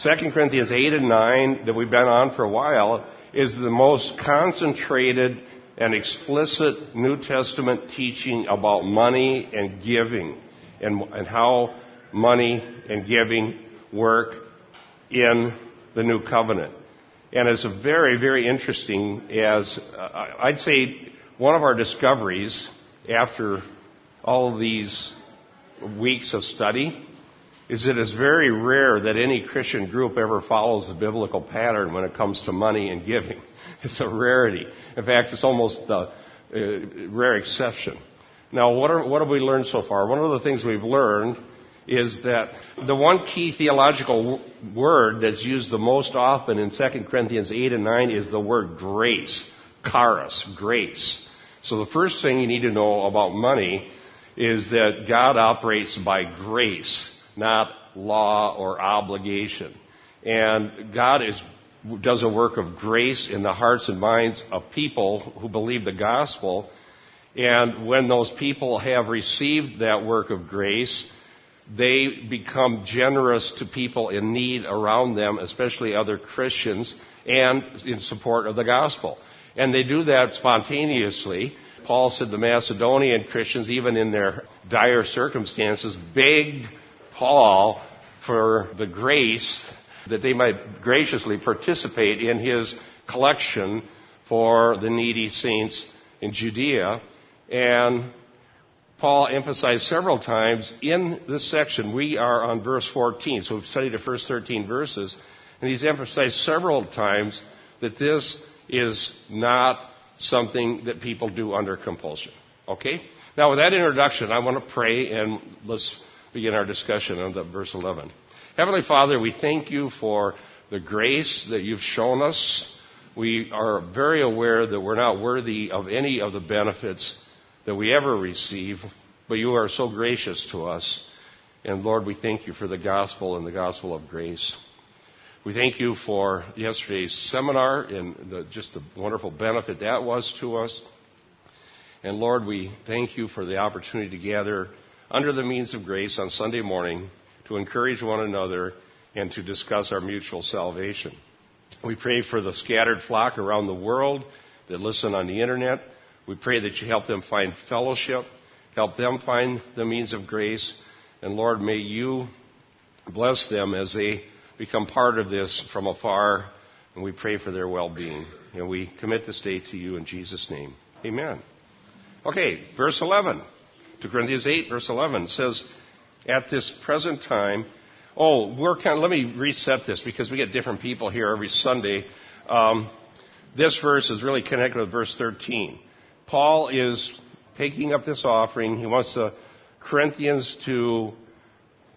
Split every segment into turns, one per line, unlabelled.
2 Corinthians 8 and 9 that we've been on for a while is the most concentrated and explicit New Testament teaching about money and giving and, and how money and giving work in the new covenant. And it's very, very interesting as uh, I'd say one of our discoveries after all of these weeks of study is it's very rare that any Christian group ever follows the biblical pattern when it comes to money and giving. It's a rarity. In fact, it's almost the uh, rare exception. Now, what, are, what have we learned so far? One of the things we've learned is that the one key theological word that's used the most often in 2 Corinthians 8 and 9 is the word grace. Charis, grace. So the first thing you need to know about money is that God operates by grace, not law or obligation. And God is, does a work of grace in the hearts and minds of people who believe the gospel. And when those people have received that work of grace, they become generous to people in need around them, especially other Christians, and in support of the gospel. And they do that spontaneously. Paul said the Macedonian Christians, even in their dire circumstances, begged Paul for the grace that they might graciously participate in his collection for the needy saints in Judea. And Paul emphasized several times in this section, we are on verse 14, so we've studied the first 13 verses, and he's emphasized several times that this is not something that people do under compulsion. Okay? Now, with that introduction, I want to pray and let's begin our discussion on the verse 11. Heavenly Father, we thank you for the grace that you've shown us. We are very aware that we're not worthy of any of the benefits that we ever receive, but you are so gracious to us. And Lord, we thank you for the gospel and the gospel of grace. We thank you for yesterday's seminar and the, just the wonderful benefit that was to us. And Lord, we thank you for the opportunity to gather under the means of grace on Sunday morning to encourage one another and to discuss our mutual salvation. We pray for the scattered flock around the world that listen on the internet. We pray that you help them find fellowship, help them find the means of grace, and Lord, may you bless them as they become part of this from afar, and we pray for their well-being. And we commit this day to you in Jesus' name. Amen. Okay, verse 11. 2 Corinthians 8, verse 11 says, At this present time, oh, we're kind of, let me reset this because we get different people here every Sunday. Um, this verse is really connected with verse 13. Paul is taking up this offering. He wants the Corinthians to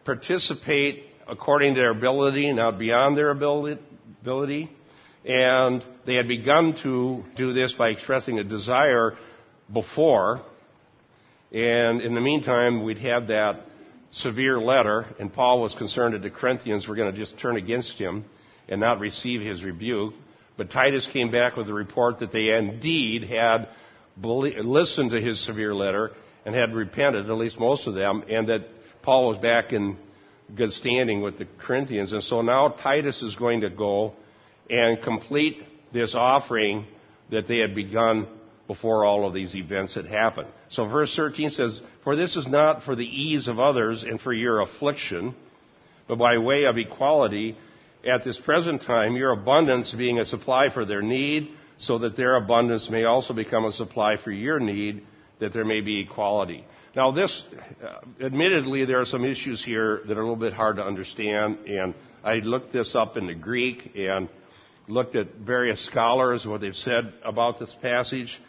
participate according to their ability, not beyond their ability. And they had begun to do this by expressing a desire before. And in the meantime, we'd had that severe letter, and Paul was concerned that the Corinthians were going to just turn against him and not receive his rebuke. But Titus came back with a report that they indeed had listened to his severe letter and had repented, at least most of them, and that Paul was back in good standing with the Corinthians. And so now Titus is going to go and complete this offering that they had begun before all of these events had happened. So verse 13 says, For this is not for the ease of others and for your affliction, but by way of equality, at this present time, your abundance being a supply for their need, so that their abundance may also become a supply for your need, that there may be equality. Now, this, uh, admittedly, there are some issues here that are a little bit hard to understand, and I looked this up in the Greek and looked at various scholars, what they've said about this passage,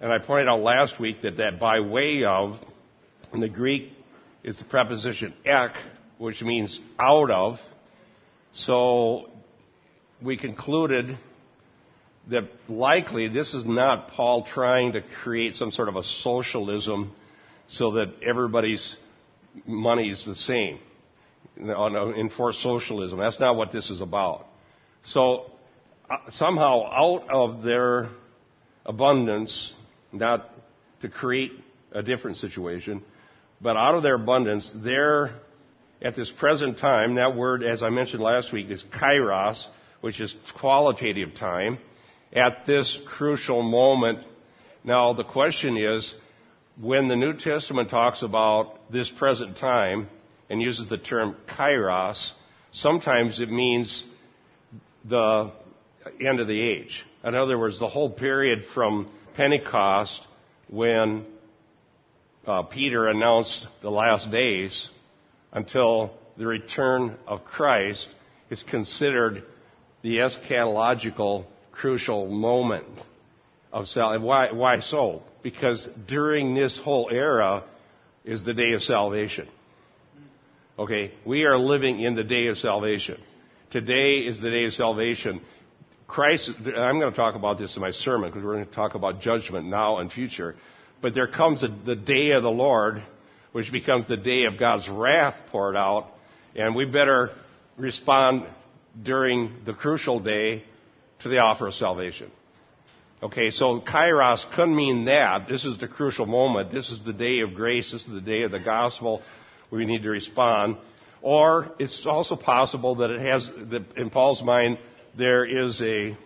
and I pointed out last week that that by way of, in the Greek, is the preposition ek, which means out of. So, we concluded that likely this is not Paul trying to create some sort of a socialism so that everybody's money is the same. Enforce socialism. That's not what this is about. So uh, somehow out of their abundance, not to create a different situation, but out of their abundance, their at this present time, that word, as I mentioned last week, is kairos, which is qualitative time, at this crucial moment. Now, the question is, when the New Testament talks about this present time and uses the term kairos, sometimes it means the end of the age. In other words, the whole period from Pentecost when uh, Peter announced the last days until the return of Christ is considered the eschatological crucial moment of salvation. Why, why so? Because during this whole era is the day of salvation. Okay, we are living in the day of salvation. Today is the day of salvation. Christ, I'm going to talk about this in my sermon because we're going to talk about judgment now and future. But there comes a, the day of the Lord, which becomes the day of God's wrath poured out, and we better respond during the crucial day to the offer of salvation. Okay, so kairos could mean that. This is the crucial moment. This is the day of grace. This is the day of the gospel. We need to respond. Or it's also possible that it has, in Paul's mind, there is a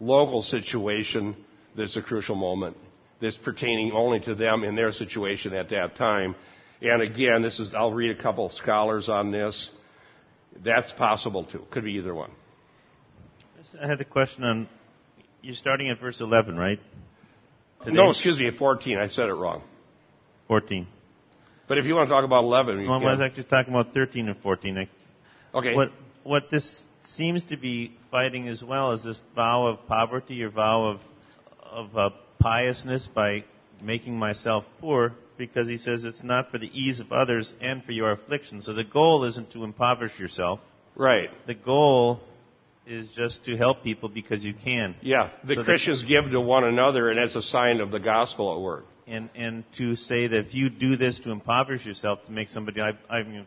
local situation that's a crucial moment that's pertaining only to them in their situation at that time. And again, this is, I'll read a couple of scholars on this. That's possible too. Could be either one.
I had a question on, you're starting at verse 11, right?
Today? No, excuse me, at 14. I said it wrong.
14.
But if you want to talk about 11,
well, I was actually talking about 13 and 14.
Okay.
What, what this seems to be fighting as well is this vow of poverty or vow of, of uh, piousness by making myself poor because he says it's not for the ease of others and for your affliction. So the goal isn't to impoverish yourself.
Right.
The goal is just to help people because you can.
Yeah. The so Christians give to one another and as a sign of the gospel at work.
And, and to say that if you do this to impoverish yourself to make somebody, I, I mean,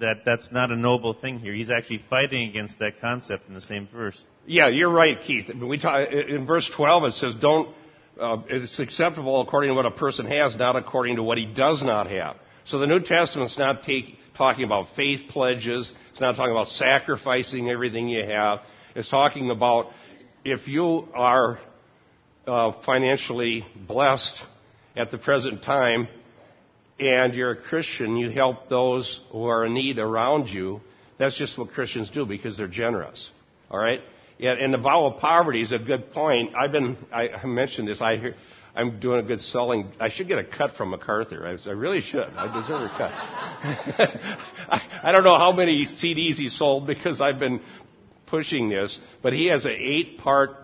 that that's not a noble thing here. He's actually fighting against that concept in the same verse.
Yeah, you're right, Keith. We talk, in verse 12 it says, "Don't." Uh, it's acceptable according to what a person has, not according to what he does not have. So the New Testament's not take, talking about faith pledges. It's not talking about sacrificing everything you have. It's talking about if you are uh, financially blessed at the present time, and you're a Christian, you help those who are in need around you. That's just what Christians do because they're generous. All right? And the vow of poverty is a good point. I've been, I mentioned this, I hear, I'm doing a good selling. I should get a cut from MacArthur. I, I really should. I deserve a cut. I, I don't know how many CDs he sold because I've been pushing this, but he has an eight part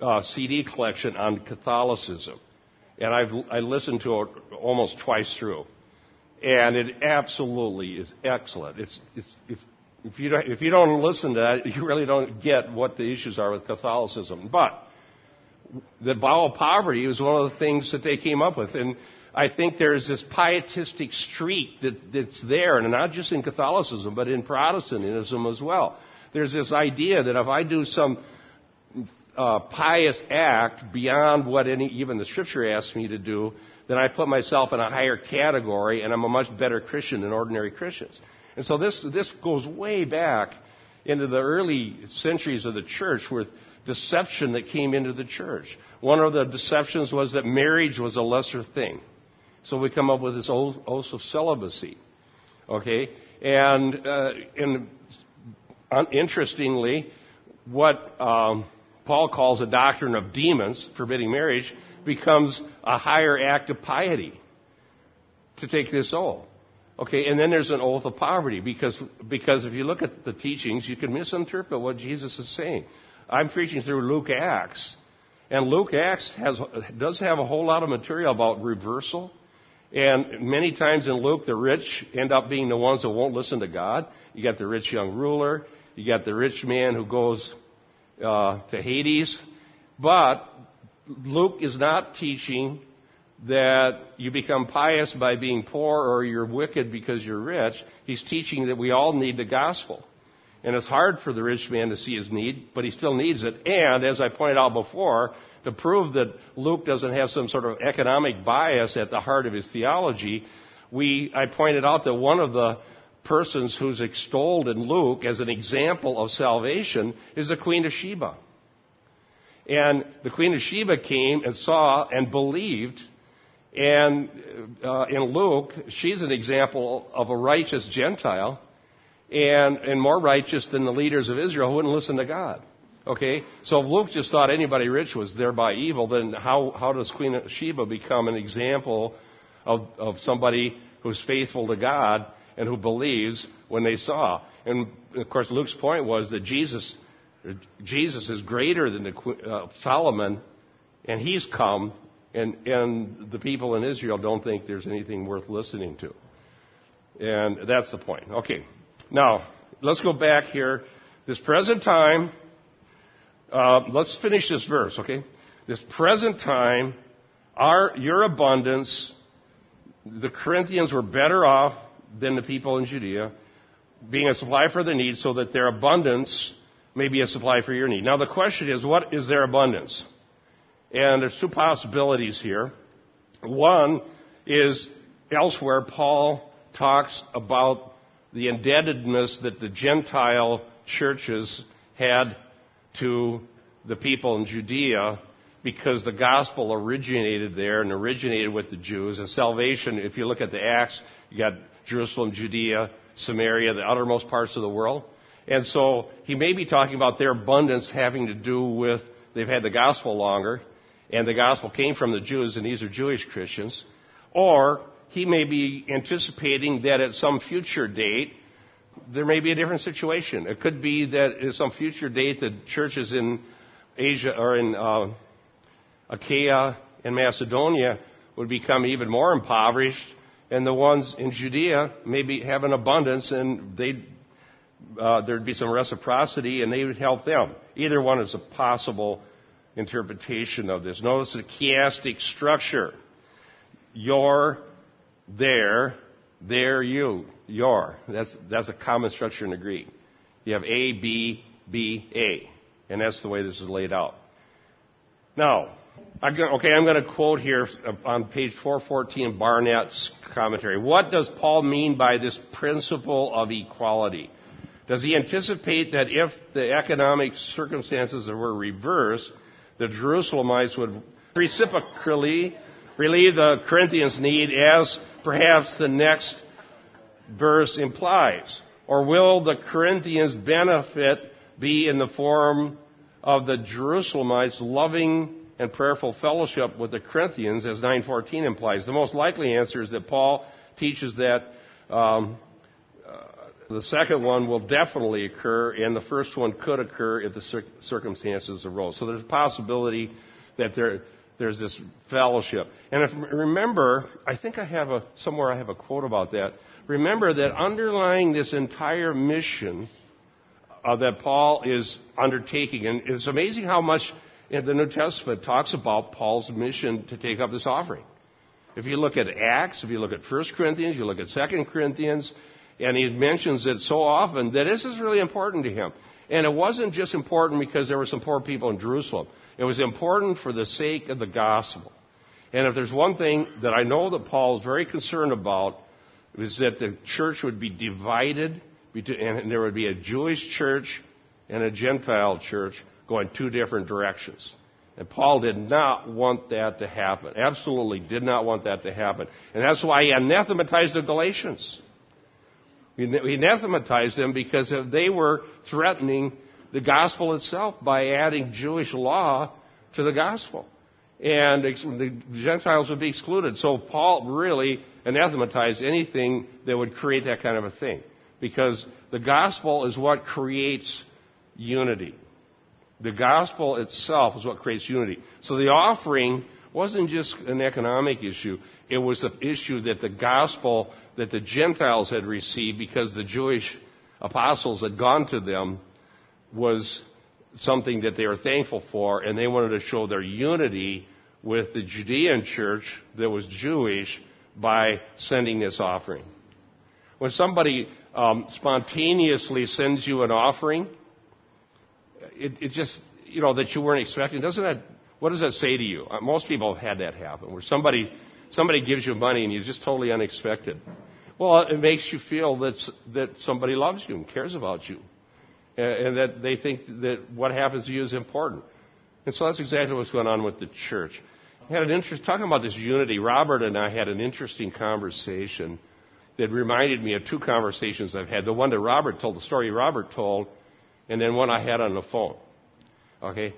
uh, CD collection on Catholicism and I've I listened to it almost twice through, and it absolutely is excellent. It's, it's if if you don't, if you don't listen to that, you really don't get what the issues are with Catholicism. But the vow of poverty was one of the things that they came up with, and I think there's this pietistic streak that, that's there, and not just in Catholicism, but in Protestantism as well. There's this idea that if I do some uh, pious act beyond what any, even the scripture asks me to do, then I put myself in a higher category and I'm a much better Christian than ordinary Christians. And so this, this goes way back into the early centuries of the church with deception that came into the church. One of the deceptions was that marriage was a lesser thing. So we come up with this oath, of celibacy. Okay? And, uh, and interestingly, what um, Paul calls a doctrine of demons, forbidding marriage, becomes a higher act of piety to take this oath. Okay, and then there's an oath of poverty because, because if you look at the teachings, you can misinterpret what Jesus is saying. I'm preaching through Luke Acts, and Luke Acts has, does have a whole lot of material about reversal. And many times in Luke, the rich end up being the ones that won't listen to God. You got the rich young ruler. You got the rich man who goes uh, to Hades. But Luke is not teaching that you become pious by being poor or you're wicked because you're rich. He's teaching that we all need the gospel. And it's hard for the rich man to see his need, but he still needs it. And as I pointed out before, to prove that Luke doesn't have some sort of economic bias at the heart of his theology, we, I pointed out that one of the persons who's extolled in Luke as an example of salvation is the Queen of Sheba. And the Queen of Sheba came and saw and believed. And uh, in Luke, she's an example of a righteous Gentile and, and more righteous than the leaders of Israel who wouldn't listen to God. Okay? So if Luke just thought anybody rich was thereby evil, then how, how does Queen of Sheba become an example of, of somebody who's faithful to God and who believes when they saw? And of course, Luke's point was that Jesus, Jesus is greater than the, uh, Solomon, and he's come, and, and the people in Israel don't think there's anything worth listening to. And that's the point. Okay. Now, let's go back here. This present time, uh, let's finish this verse, okay? This present time, our, your abundance, the Corinthians were better off than the people in Judea, being a supply for their needs, so that their abundance may be a supply for your need. Now the question is, what is their abundance? And there's two possibilities here. One is elsewhere, Paul talks about the indebtedness that the Gentile churches had to the people in Judea because the gospel originated there and originated with the Jews. And salvation, if you look at the Acts, you got Jerusalem, Judea, Samaria, the uttermost parts of the world. And so he may be talking about their abundance having to do with they've had the gospel longer, and the gospel came from the Jews, and these are Jewish Christians. Or he may be anticipating that at some future date, there may be a different situation. It could be that at some future date, the churches in Asia or in uh, Achaia and Macedonia would become even more impoverished, and the ones in Judea maybe have an abundance, and they uh, there'd be some reciprocity, and they would help them. Either one is a possible interpretation of this. Notice the chiastic structure. Your, there, there, you your. That's, that's a common structure in the Greek. You have A, B, B, A. And that's the way this is laid out. Now, okay, I'm going to quote here uh, on page 414 Barnett's commentary. What does Paul mean by this principle of equality? Does he anticipate that if the economic circumstances were reversed, the Jerusalemites would reciprocally relieve the Corinthians' need as perhaps the next verse implies? Or will the Corinthians' benefit be in the form of the Jerusalemites loving and prayerful fellowship with the Corinthians, as 9:14 implies? The most likely answer is that Paul teaches that um, uh, the second one will definitely occur, and the first one could occur if the circumstances arose. So there's a possibility that there, there's this fellowship. And if remember, I think I have a somewhere I have a quote about that remember that underlying this entire mission uh, that Paul is undertaking, and it's amazing how much in the New Testament talks about Paul's mission to take up this offering. If you look at Acts, if you look at 1 Corinthians, you look at 2 Corinthians, and he mentions it so often that this is really important to him. And it wasn't just important because there were some poor people in Jerusalem. It was important for the sake of the gospel. And if there's one thing that I know that Paul is very concerned about, was that the church would be divided, and there would be a Jewish church and a Gentile church going two different directions. And Paul did not want that to happen. Absolutely did not want that to happen. And that's why he anathematized the Galatians. He anathematized them because they were threatening the gospel itself by adding Jewish law to the gospel. And the Gentiles would be excluded. So Paul really anathematized anything that would create that kind of a thing. Because the gospel is what creates unity. The gospel itself is what creates unity. So the offering wasn't just an economic issue. It was the issue that the gospel that the Gentiles had received because the Jewish apostles had gone to them was something that they were thankful for and they wanted to show their unity with the Judean church that was Jewish by sending this offering. When somebody um, spontaneously sends you an offering, it, it, just, you know, that you weren't expecting, doesn't that, what does that say to you? Uh, most people have had that happen, where somebody, somebody gives you money and you just totally unexpected. Well, it makes you feel that that somebody loves you and cares about you, and, and that they think that what happens to you is important. And so that's exactly what's going on with the church. I had an interest talking about this unity. Robert and I had an interesting conversation that reminded me of two conversations I've had. The one that Robert told, the story Robert told, and then one I had on the phone. Okay?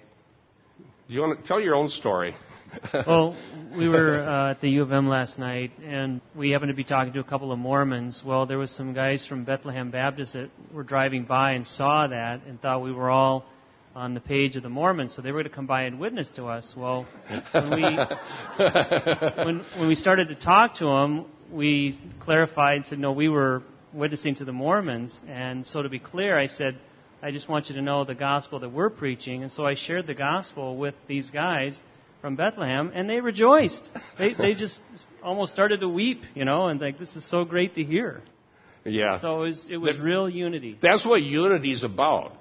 Do you want to tell your own story?
well, we were uh, at the U of M last night, and we happened to be talking to a couple of Mormons. Well, there was some guys from Bethlehem Baptist that were driving by and saw that and thought we were all on the page of the Mormons, so they were going to come by and witness to us. Well, when we when, when we started to talk to them, we clarified and said, no, we were witnessing to the Mormons. And so to be clear, I said, I just want you to know the gospel that we're preaching. And so I shared the gospel with these guys from Bethlehem, and they rejoiced. They, they just almost started to weep, you know, and like, this is so great to hear.
Yeah.
So it was, it was that, real unity.
That's what unity is about.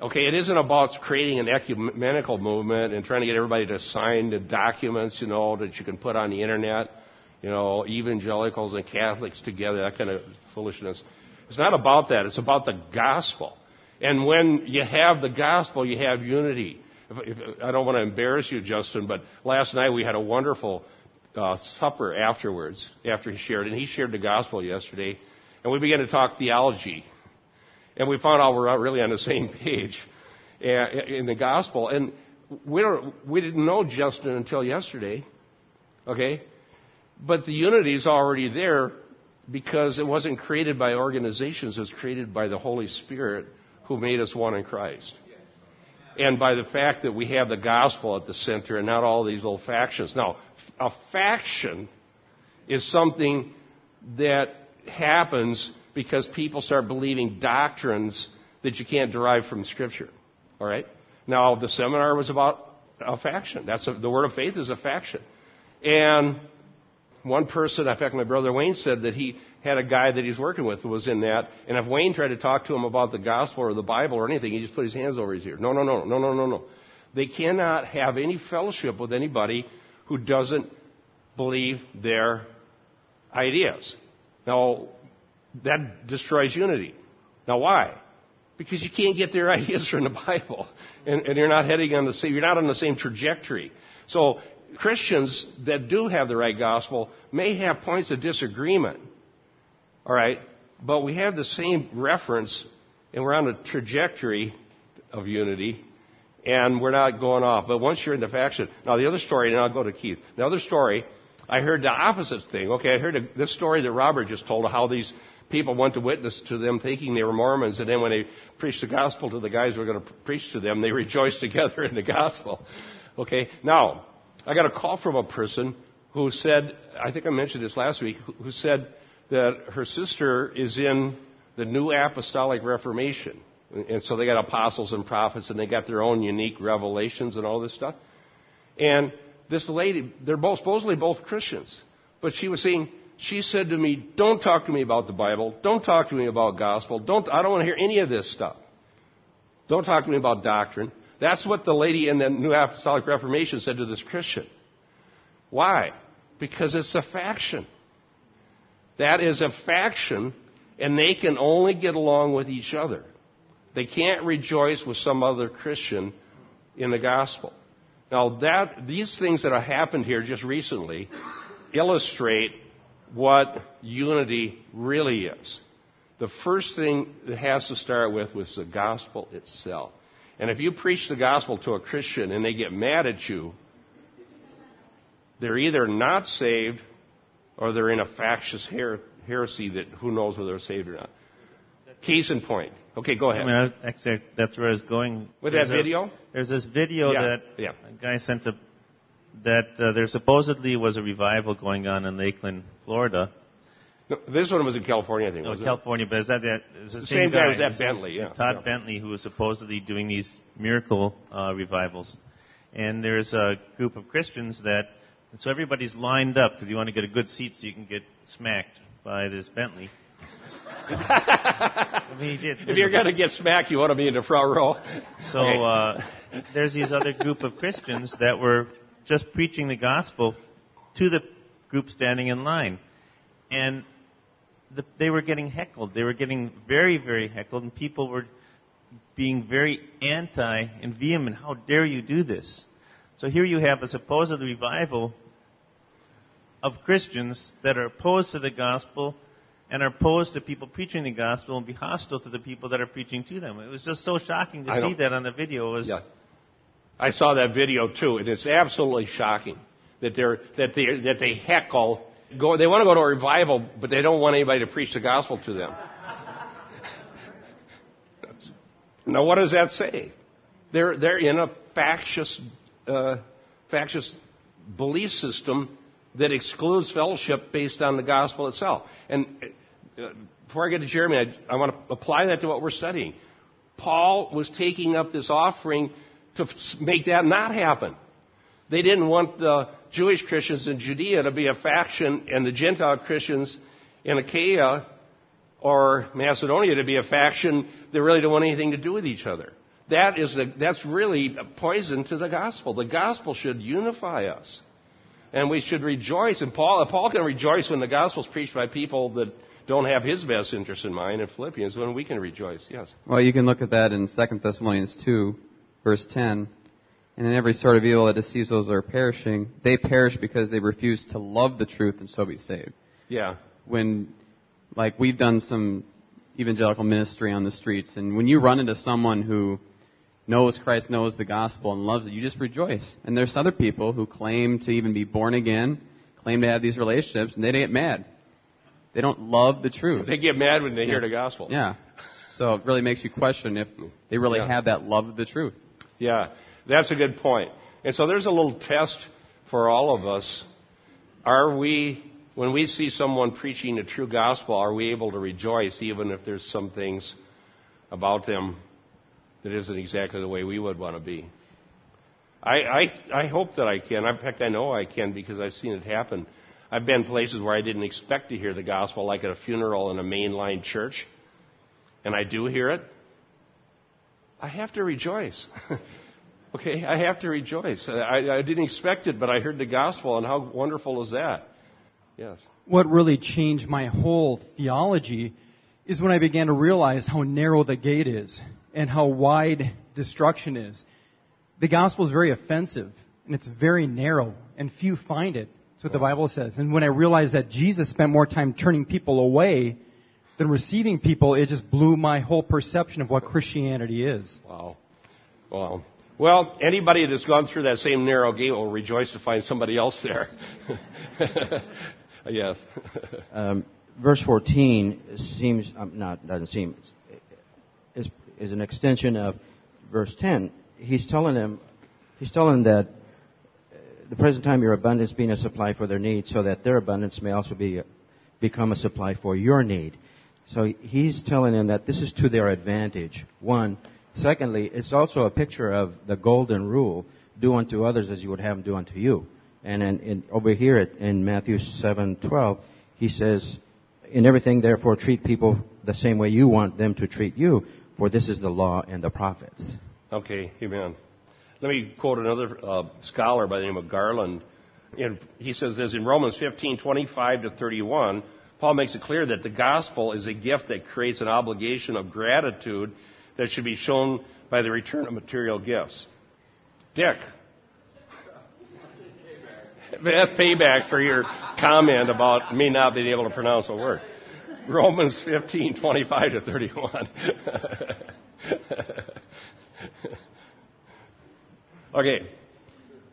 Okay, it isn't about creating an ecumenical movement and trying to get everybody to sign the documents, you know, that you can put on the internet you know, evangelicals and Catholics together, that kind of foolishness. It's not about that. It's about the gospel. And when you have the gospel, you have unity. If, if, I don't want to embarrass you, Justin, but last night we had a wonderful uh, supper afterwards, after he shared, and he shared the gospel yesterday, and we began to talk theology, and we found out we're really on the same page in the gospel, and we we didn't know Justin until yesterday, okay? But the unity is already there because it wasn't created by organizations, it was created by the Holy Spirit who made us one in Christ. And by the fact that we have the gospel at the center and not all these little factions. Now, a faction is something that happens because people start believing doctrines that you can't derive from Scripture. All right? Now, the seminar was about a faction. That's a, the word of faith is a faction. And one person, in fact, my brother Wayne said that he had a guy that he's working with was in that, and if Wayne tried to talk to him about the gospel or the Bible or anything, he just put his hands over his ear. No, no, no, no, no, no, no. They cannot have any fellowship with anybody who doesn't believe their ideas. Now, that destroys unity. Now, why? Because you can't get their ideas from the Bible, and, and you're not heading on the same, you're not on the same trajectory. So Christians that do have the right gospel may have points of disagreement. All right? But we have the same reference and we're on a trajectory of unity and we're not going off. But once you're in the faction, now the other story, and I'll go to Keith. The other story, I heard the opposite thing. Okay, I heard this story that Robert just told how these people went to witness to them thinking they were Mormons, and then when they preached the gospel to the guys who were going to preach to them, they rejoiced together in the gospel. Okay, now, I got a call from a person who said, I think I mentioned this last week, who said that her sister is in the New Apostolic Reformation. And so they got apostles and prophets and they got their own unique revelations and all this stuff. And this lady, they're both supposedly both Christians. But she was saying, she said to me, don't talk to me about the Bible. Don't talk to me about gospel. Don't, I don't want to hear any of this stuff. Don't talk to me about doctrine. That's what the lady in the New Apostolic Reformation said to this Christian. Why? Because it's a faction. That is a faction, and they can only get along with each other. They can't rejoice with some other Christian in the gospel. Now that, these things that have happened here just recently illustrate what unity really is. The first thing that has to start with was the gospel itself. And if you preach the gospel to a Christian and they get mad at you, they're either not saved or they're in a factious her- heresy that who knows whether they're saved or not. Case in point. Okay, go ahead.
I mean, actually, that's where I was going.
With there's that video?
A, there's this video
yeah,
that
yeah.
a guy sent a, that uh, there supposedly was a revival going on in Lakeland, Florida,
no, this one was in California, I think.
No, California,
it?
but is that that? Is the,
the
same,
same
guy,
guy as that Bentley? Yeah.
Todd
yeah.
Bentley, who was supposedly doing these miracle uh, revivals, and there's a group of Christians that, so everybody's lined up because you want to get a good seat so you can get smacked by this Bentley. I mean, did,
if you're going to get smacked, you want to be in the front row.
So uh, there's these other group of Christians that were just preaching the gospel to the group standing in line. And the, they were getting heckled. They were getting very, very heckled, and people were being very anti and vehement. How dare you do this? So here you have a supposed revival of Christians that are opposed to the gospel and are opposed to people preaching the gospel and be hostile to the people that are preaching to them. It was just so shocking to
I
see that on the video. It was
Yeah. I saw that video too, and it's absolutely shocking that they're that they that they heckle. Go, they want to go to a revival, but they don't want anybody to preach the gospel to them. now, what does that say? They're they're in a factious uh, factious belief system that excludes fellowship based on the gospel itself. And uh, before I get to Jeremy, I, I want to apply that to what we're studying. Paul was taking up this offering to make that not happen. They didn't want the Jewish Christians in Judea to be a faction and the Gentile Christians in Achaia or Macedonia to be a faction that really don't want anything to do with each other. That is the, that's really poison to the gospel. The gospel should unify us. And we should rejoice. And Paul, Paul can rejoice when the gospel is preached by people that don't have his best interest in mind in Philippians, when we can rejoice. Yes.
Well, you can look at that in 2 Thessalonians 2, verse 10. And in every sort of evil that deceives those that are perishing, they perish because they refuse to love the truth and so be saved.
Yeah.
When, like, we've done some evangelical ministry on the streets, and when you run into someone who knows Christ, knows the gospel, and loves it, you just rejoice. And there's other people who claim to even be born again, claim to have these relationships, and they get mad. They don't love the truth.
They get mad when they hear the gospel.
Yeah. So it really makes you question if they really
Yeah.
have that love of the truth.
Yeah, that's a good point. And so there's a little test for all of us. Are we, when we see someone preaching the true gospel, are we able to rejoice even if there's some things about them that isn't exactly the way we would want to be? I, I, I hope that I can. In fact, I know I can because I've seen it happen. I've been places where I didn't expect to hear the gospel, like at a funeral in a mainline church, and I do hear it. I have to rejoice. okay, I have to rejoice. I, I didn't expect it, but I heard the gospel, and how wonderful is that? Yes.
what really changed my whole theology is when I began to realize how narrow the gate is and how wide destruction is. The gospel is very offensive and it's very narrow and few find it. That's what the Bible says. And when I realized that Jesus spent more time turning people away than receiving people, it just blew my whole perception of what Christianity is.
Wow. Wow. Well, anybody that's gone through that same narrow gate will rejoice to find somebody else there. yes.
um, verse 14 seems um, not doesn't seem is is an extension of verse 10. He's telling them he's telling that uh, the present time your abundance being a supply for their need, so that their abundance may also be become a supply for your need. So he's telling them that this is to their advantage. One. Secondly, it's also a picture of the golden rule: do unto others as you would have them do unto you. And in, in, over here at, in Matthew 7:12, he says, "In everything, therefore, treat people the same way you want them to treat you, for this is the law and the prophets."
Okay, amen. Let me quote another uh, scholar by the name of Garland. And he says this in Romans 15, 25 to 31. Paul makes it clear that the gospel is a gift that creates an obligation of gratitude that should be shown by the return of material gifts. Dick. That's payback for your comment about me not being able to pronounce a word. Romans 15, 25 to 31. okay,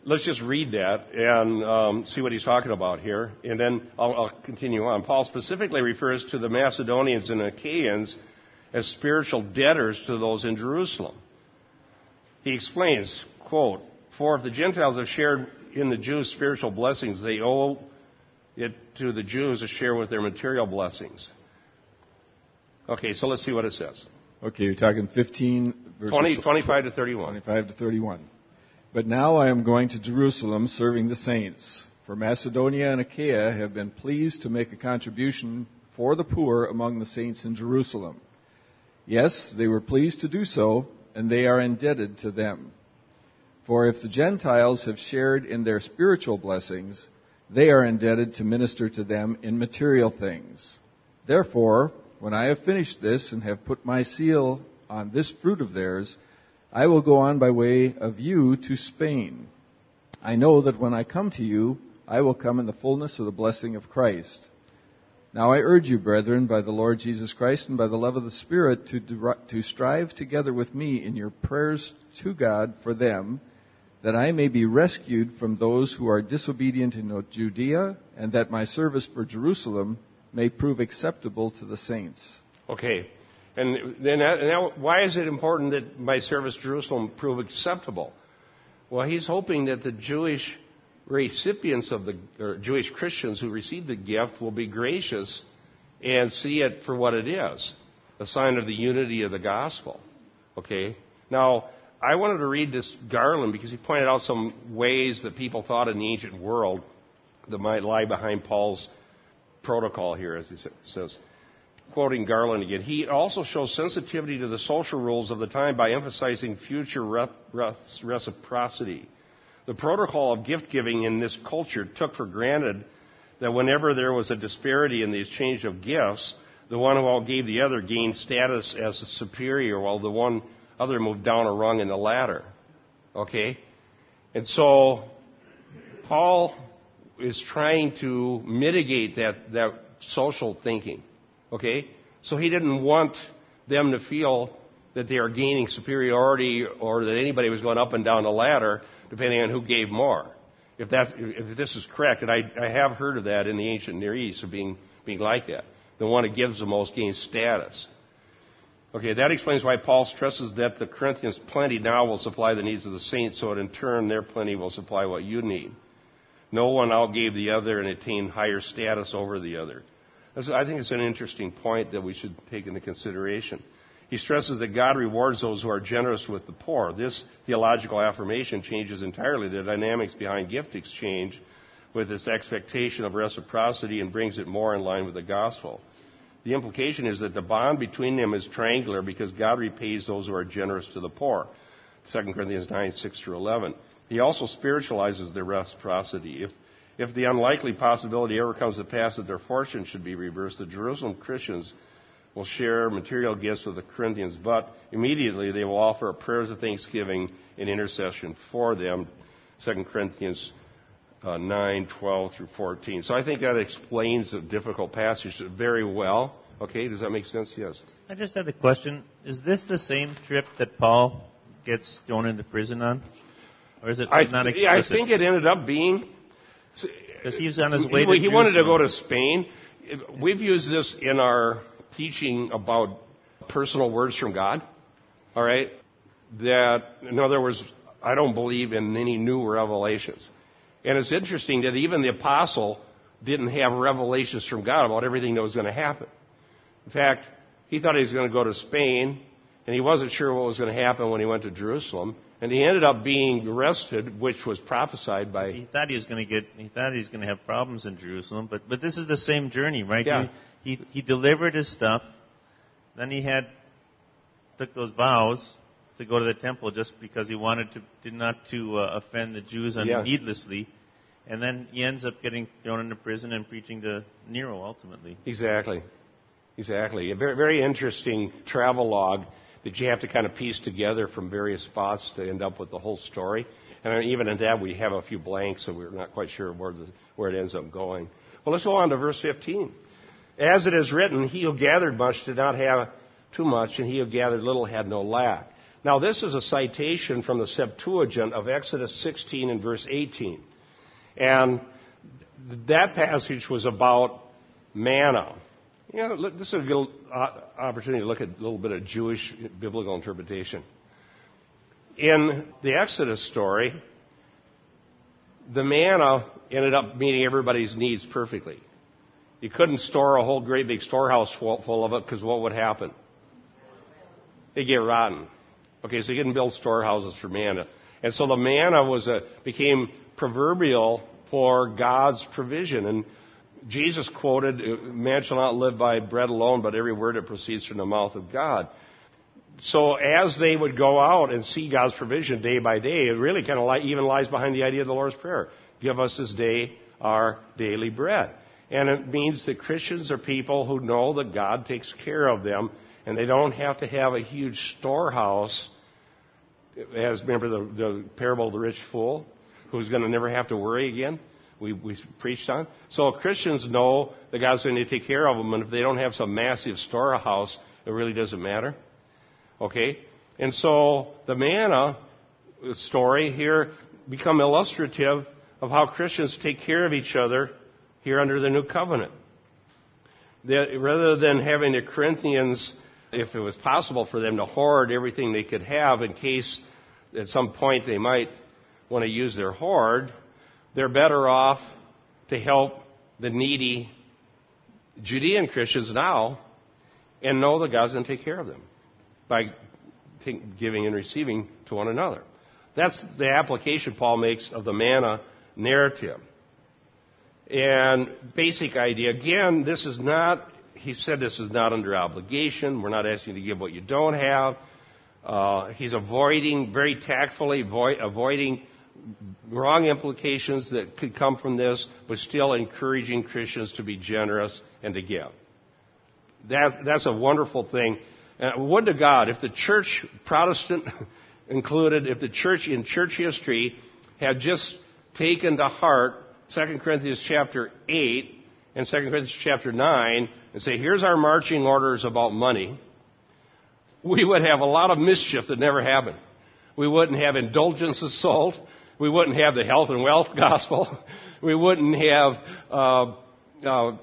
let's just read that and um, see what he's talking about here, and then I'll, I'll continue on. Paul specifically refers to the Macedonians and Achaeans as spiritual debtors to those in Jerusalem. He explains, quote, For if the Gentiles have shared in the Jews' spiritual blessings, they owe it to the Jews to share with their material blessings. Okay, so let's see what it says.
Okay, you're talking 15 verses
20, 25 to 31.
25 to 31. But now I am going to Jerusalem serving the saints. For Macedonia and Achaia have been pleased to make a contribution for the poor among the saints in Jerusalem. Yes, they were pleased to do so, and they are indebted to them. For if the Gentiles have shared in their spiritual blessings, they are indebted to minister to them in material things. Therefore, when I have finished this and have put my seal on this fruit of theirs, I will go on by way of you to Spain. I know that when I come to you, I will come in the fullness of the blessing of Christ. Now I urge you, brethren, by the Lord Jesus Christ and by the love of the Spirit, to, to strive together with me in your prayers to God for them, that I may be rescued from those who are disobedient in Judea, and that my service for Jerusalem may prove acceptable to the saints.
Okay. And then uh, now, why is it important that my service to Jerusalem prove acceptable? Well, he's hoping that the Jewish recipients of the or Jewish Christians who receive the gift will be gracious and see it for what it is a sign of the unity of the gospel. Okay? Now, I wanted to read this Garland because he pointed out some ways that people thought in the ancient world that might lie behind Paul's protocol here, as he says. Quoting Garland again, he also shows sensitivity to the social rules of the time by emphasizing future reciprocity. The protocol of gift giving in this culture took for granted that whenever there was a disparity in the exchange of gifts, the one who gave the other gained status as a superior while the one other moved down a rung in the ladder. Okay? And so, Paul is trying to mitigate that, that social thinking. Okay? So he didn't want them to feel that they are gaining superiority or that anybody was going up and down the ladder depending on who gave more. If, that, if this is correct, and I, I have heard of that in the ancient Near East of being, being like that. The one who gives the most gains status. Okay, that explains why Paul stresses that the Corinthians' plenty now will supply the needs of the saints, so that in turn their plenty will supply what you need. No one outgave the other and attained higher status over the other. I think it's an interesting point that we should take into consideration. He stresses that God rewards those who are generous with the poor. This theological affirmation changes entirely the dynamics behind gift exchange with its expectation of reciprocity and brings it more in line with the gospel. The implication is that the bond between them is triangular because God repays those who are generous to the poor. 2 Corinthians 9, 6 through 11. He also spiritualizes their reciprocity. If, if the unlikely possibility ever comes to pass that their fortune should be reversed, the Jerusalem Christians will share material gifts with the Corinthians, but immediately they will offer prayers of thanksgiving and intercession for them. 2 Corinthians uh, 9, 12 through 14. So I think that explains the difficult passage very well. Okay, does that make sense? Yes.
I just had a question. Is this the same trip that Paul gets thrown into prison on? Or is it
I,
not explicit?
I think it ended up being.
Because he's on his way
he,
to
He
Jerusalem.
wanted to go to Spain. We've used this in our teaching about personal words from God. All right? That, in other words, I don't believe in any new revelations. And it's interesting that even the apostle didn't have revelations from God about everything that was going to happen. In fact, he thought he was going to go to Spain, and he wasn't sure what was going to happen when he went to Jerusalem. And he ended up being arrested, which was prophesied by.
He thought he was going to get. He thought he was going to have problems in Jerusalem, but but this is the same journey, right?
Yeah.
He, he he delivered his stuff. Then he had took those vows to go to the temple just because he wanted to did not to uh, offend the Jews
Yeah.
needlessly. And then he ends up getting thrown into prison and preaching to Nero ultimately.
Exactly. Exactly. A very, very interesting travel log that you have to kind of piece together from various spots to end up with the whole story. And even in that, we have a few blanks, so we're not quite sure where, the, where it ends up going. Well, let's go on to verse 15. As it is written, he who gathered much did not have too much, and he who gathered little had no lack. Now, this is a citation from the Septuagint of Exodus 16 and verse 18. And that passage was about manna. You know, this is a good opportunity to look at a little bit of Jewish biblical interpretation. In the Exodus story, the manna ended up meeting everybody's needs perfectly. You couldn't store a whole great big storehouse full, full of it because what would happen? It'd get rotten. Okay, so you couldn't build storehouses for manna. And so the manna was a, became proverbial for God's provision. And Jesus quoted, uh, Man shall not live by bread alone, but every word that proceeds from the mouth of God. So as they would go out and see God's provision day by day, it really kind of even lies behind the idea of the Lord's Prayer. Give us this day our daily bread. And it means that Christians are people who know that God takes care of them and they don't have to have a huge storehouse. As remember the, the parable of the rich fool, who's going to never have to worry again. We, we preached on. So Christians know that God's going to take care of them, and if they don't have some massive storehouse, it really doesn't matter. Okay? And so the manna story here become illustrative of how Christians take care of each other here under the new covenant. That rather than having the Corinthians, if it was possible for them to hoard everything they could have in case at some point they might want to use their hoard, they're better off to help the needy Judean Christians now and know that God's going to take care of them by giving and receiving to one another. That's the application Paul makes of the manna narrative. And basic idea, again, this is not, he said this is not under obligation. We're not asking you to give what you don't have. Uh, he's avoiding, very tactfully, avoid, avoiding wrong implications that could come from this, but still encouraging Christians to be generous and to give. That, that's a wonderful thing. And would to God, if the church, Protestant included, if the church in church history had just taken to heart 2 Corinthians chapter 8 and 2 Corinthians chapter 9 and say, here's our marching orders about money, we would have a lot of mischief that never happened. We wouldn't have indulgence assault. We wouldn't have the health and wealth gospel. We wouldn't have uh, uh,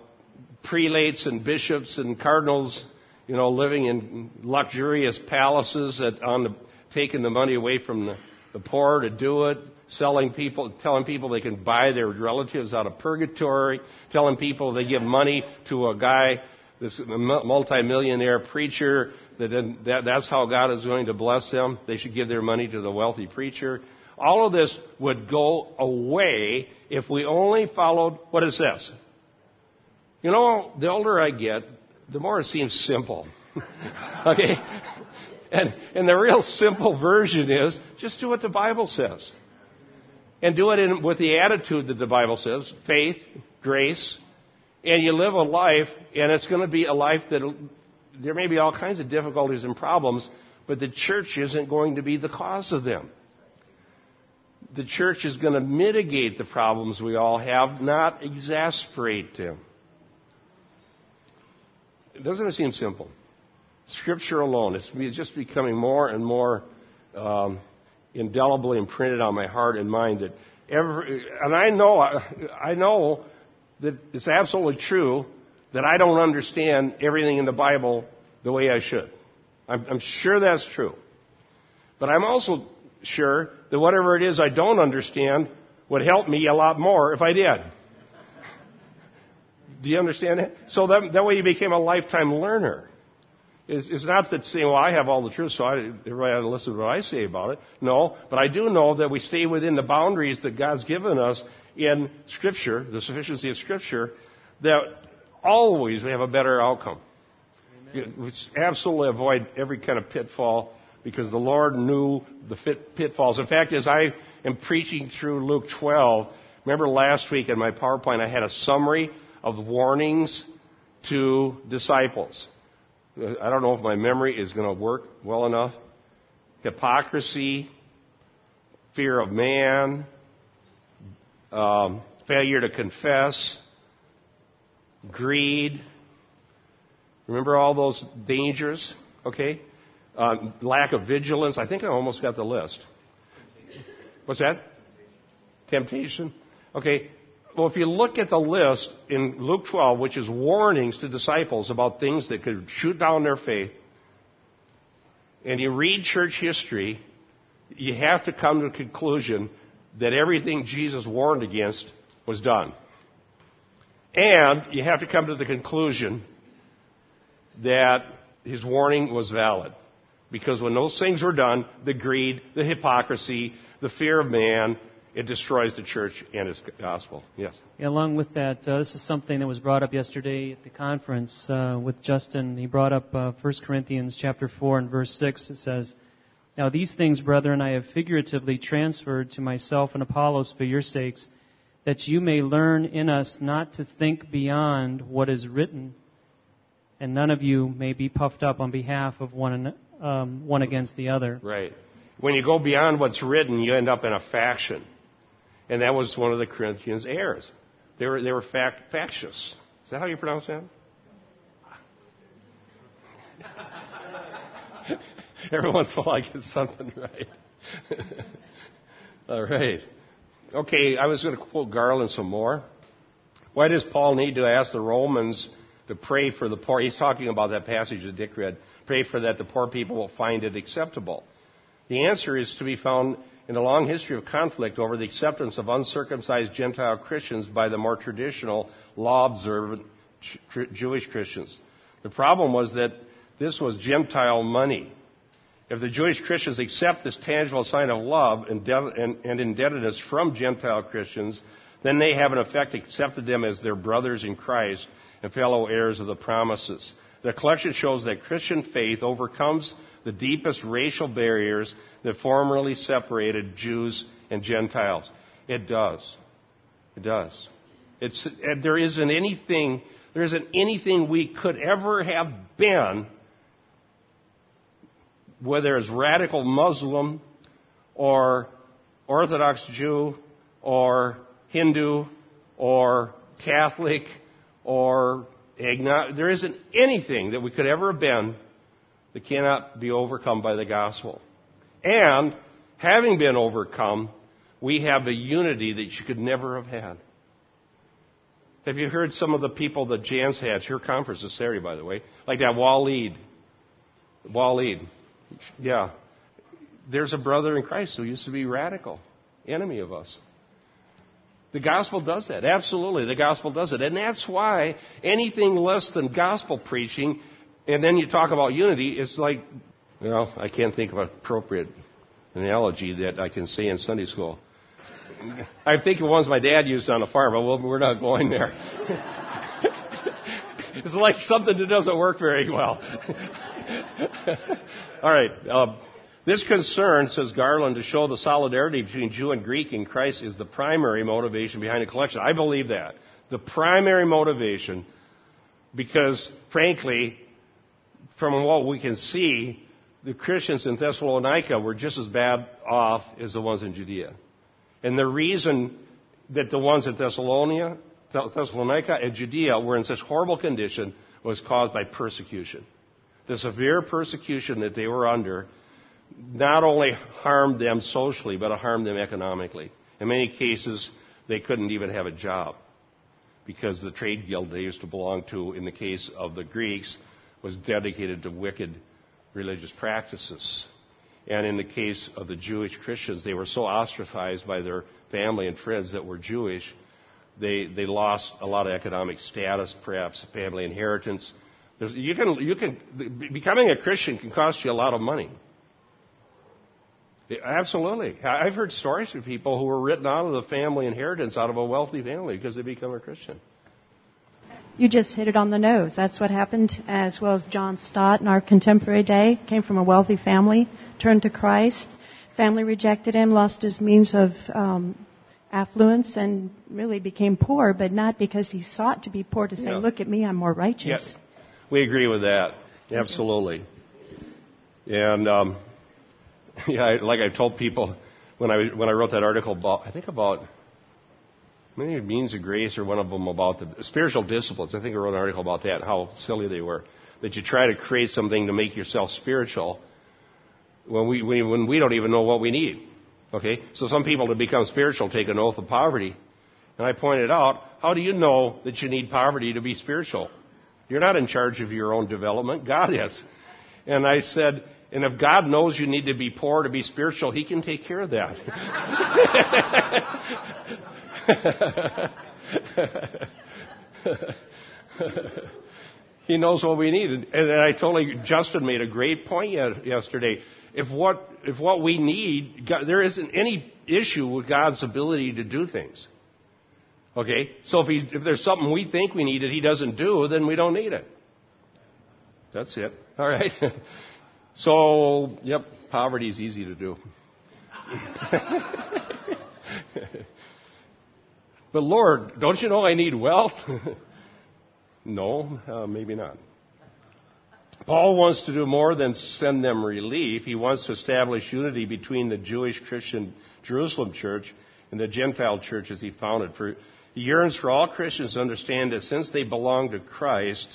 prelates and bishops and cardinals, you know, living in luxurious palaces that on the, taking the money away from the, the poor to do it, selling people, telling people they can buy their relatives out of purgatory, telling people they give money to a guy, this multimillionaire preacher, that, then that that's how God is going to bless them. They should give their money to the wealthy preacher. All of this would go away if we only followed, what is this? You know, the older I get, the more it seems simple. okay? And, and the real simple version is just do what the Bible says. And do it in, with the attitude that the Bible says faith, grace, and you live a life, and it's going to be a life that there may be all kinds of difficulties and problems, but the church isn't going to be the cause of them the church is going to mitigate the problems we all have, not exasperate them. Doesn't it seem simple? Scripture alone. It's just becoming more and more um, indelibly imprinted on my heart and mind that every, and I know, I know that it's absolutely true that I don't understand everything in the Bible the way I should. I'm, I'm sure that's true. But I'm also sure that whatever it is I don't understand would help me a lot more if I did. Do you understand that? So that, that way you became a lifetime learner. It's, it's not that saying, well, I have all the truth, so I, everybody ought to listen to what I say about it. No, but I do know that we stay within the boundaries that God's given us in Scripture, the sufficiency of Scripture, that always we have a better outcome. We absolutely avoid every kind of pitfall because the Lord knew the pitfalls. In fact, as I am preaching through Luke 12, remember last week in my PowerPoint I had a summary of warnings to disciples. I don't know if my memory is going to work well enough. Hypocrisy, fear of man, um, failure to confess, greed. Remember all those dangers? Okay? Uh, lack of vigilance. I think I almost got the list. What's that? Temptation. Okay. Well, if you look at the list in Luke 12, which is warnings to disciples about things that could shoot down their faith, and you read church history, you have to come to the conclusion that everything Jesus warned against was done. And you have to come to the conclusion that his warning was valid. Because when those things were done, the greed, the hypocrisy, the fear of man, it destroys the church and its gospel. Yes.
Yeah, along with that, uh, this is something that was brought up yesterday at the conference uh, with Justin. He brought up uh, 1 Corinthians chapter 4 and verse 6. It says, Now these things, brethren, I have figuratively transferred to myself and Apollos for your sakes, that you may learn in us not to think beyond what is written, and none of you may be puffed up on behalf of one, um, one against the other.
Right. When you go beyond what's written, you end up in a faction. And that was one of the Corinthians' errors. They were, they were fact, factious. Is that how you pronounce that? Every once in a while I get something right. All right. Okay, I was going to quote Garland some more. Why does Paul need to ask the Romans to pray for the poor? He's talking about that passage that Dick read. Pray for that the poor people will find it acceptable. The answer is to be found in a long history of conflict over the acceptance of uncircumcised Gentile Christians by the more traditional, law observant Jewish Christians. The problem was that this was Gentile money. If the Jewish Christians accept this tangible sign of love and, indebtedness from Gentile Christians, then they have in effect accepted them as their brothers in Christ and fellow heirs of the promises. The collection shows that Christian faith overcomes the deepest racial barriers that formerly separated Jews and Gentiles. It does. It does. It's, there isn't anything, there isn't anything we could ever have been whether it's radical Muslim or Orthodox Jew or Hindu or Catholic or. There isn't anything that we could ever have been that cannot be overcome by the gospel. And having been overcome, we have a unity that you could never have had. Have you heard some of the people that Jan's had? Your conference this Saturday, by the way. Like that Waleed. Waleed. Yeah. There's a brother in Christ who used to be radical, enemy of us. The gospel does that. Absolutely, the gospel does it. And that's why anything less than gospel preaching, and then you talk about unity, it's like, well, I can't think of an appropriate analogy that I can say in Sunday school. I think of ones my dad used on the farm, but we're not going there. it's like something that doesn't work very well. All right. Uh, this concern, says Garland, to show the solidarity between Jew and Greek in Christ is the primary motivation behind the collection. I believe that. The primary motivation, because frankly, from what we can see, the Christians in Thessalonica were just as bad off as the ones in Judea. And the reason that the ones in Thessalonica, Thessalonica and Judea were in such horrible condition was caused by persecution the severe persecution that they were under not only harmed them socially, but it harmed them economically. In many cases, they couldn't even have a job because the trade guild they used to belong to, in the case of the Greeks, was dedicated to wicked religious practices. And in the case of the Jewish Christians, they were so ostracized by their family and friends that were Jewish, they, they lost a lot of economic status, perhaps family inheritance, you can, you can, becoming a Christian can cost you a lot of money. Absolutely. I've heard stories of people who were written out of the family inheritance out of a wealthy family because they become a Christian.
You just hit it on the nose. That's what happened, as well as John Stott in our contemporary day. Came from a wealthy family, turned to Christ. Family rejected him, lost his means of um, affluence, and really became poor, but not because he sought to be poor to say, yeah. look at me, I'm more righteous.
Yeah. We agree with that. Absolutely. And um, yeah, like I've told people when I when I wrote that article about I think about maybe means of grace or one of them about the spiritual disciplines. I think I wrote an article about that, how silly they were. That you try to create something to make yourself spiritual when we when we don't even know what we need. Okay, so some people to become spiritual take an oath of poverty, and I pointed out, how do you know that you need poverty to be spiritual? You're not in charge of your own development. God is. And I said, and if God knows you need to be poor to be spiritual, He can take care of that. he knows what we need. And I totally, Justin made a great point yesterday. If what, if what we need, God, there isn't any issue with God's ability to do things. Okay? So if, he, if there's something we think we need that he doesn't do, then we don't need it. That's it. All right? so, yep, poverty is easy to do. But Lord, don't you know I need wealth? no, uh, maybe not. Paul wants to do more than send them relief. He wants to establish unity between the Jewish Christian Jerusalem church and the Gentile churches he founded. For, he yearns for all Christians to understand that since they belong to Christ,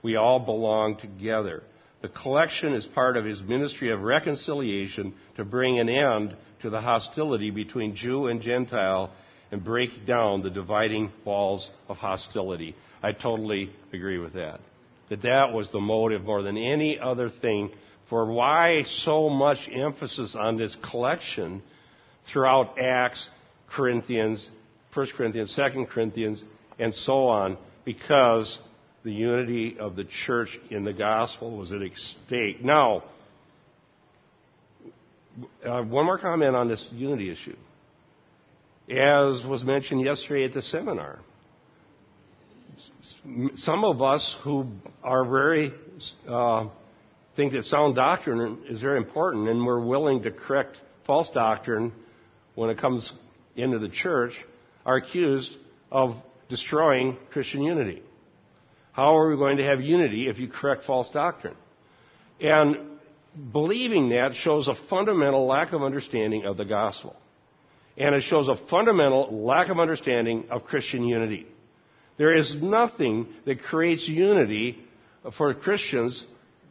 we all belong together. The collection is part of his ministry of reconciliation to bring an end to the hostility between Jew and Gentile and break down the dividing walls of hostility. I totally agree with that that that was the motive more than any other thing for why so much emphasis on this collection throughout Acts, Corinthians, 1 Corinthians, 2 Corinthians, and so on, because the unity of the church in the gospel was at stake. Now, uh, one more comment on this unity issue. As was mentioned yesterday at the seminar, some of us who are very uh, think that sound doctrine is very important, and we're willing to correct false doctrine when it comes into the church, are accused of destroying Christian unity. How are we going to have unity if you correct false doctrine? And believing that shows a fundamental lack of understanding of the gospel. And it shows a fundamental lack of understanding of Christian unity. There is nothing that creates unity for Christians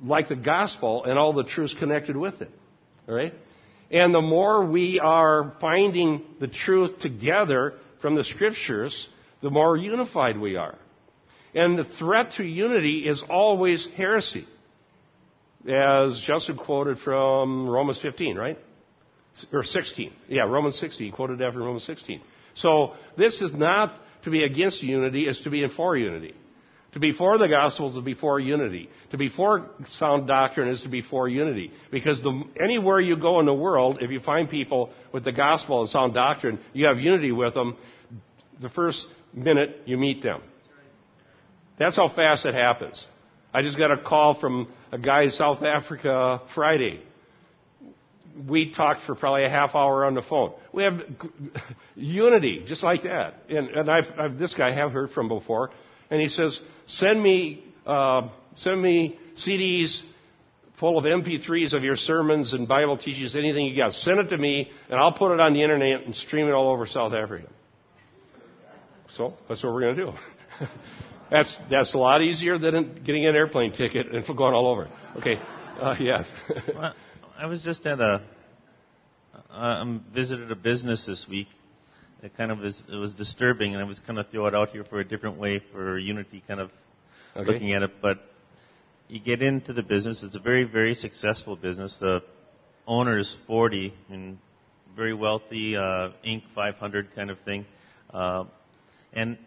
like the gospel and all the truths connected with it. Right? And the more we are finding the truth together from the scriptures, the more unified we are. And the threat to unity is always heresy. As Justin quoted from Romans 15, right? Or 16. Yeah, Romans 16. He quoted after Romans 16. So this is not to be against unity it's to be in for unity. To be for the gospel is to be for unity. To be for sound doctrine is to be for unity. Because the, anywhere you go in the world, if you find people with the gospel and sound doctrine, you have unity with them the first minute you meet them. That's how fast it happens. I just got a call from a guy in South Africa Friday we talked for probably a half hour on the phone. We have unity, just like that. And, and I've, I've, this guy I have heard from before, and he says, "Send me, uh, send me CDs full of MP3s of your sermons and Bible teachings, anything you got. Send it to me, and I'll put it on the internet and stream it all over South Africa." So that's what we're going to do. that's that's a lot easier than getting an airplane ticket and for going all over. Okay. Uh, yes.
I was just at a, I um, visited a business this week. It kind of was, it was disturbing, and I was kind of throw it out here for a different way for Unity, kind of okay. looking at it. But you get into the business; it's a very, very successful business. The owner is 40 and very wealthy, uh, Inc. 500 kind of thing. Uh, and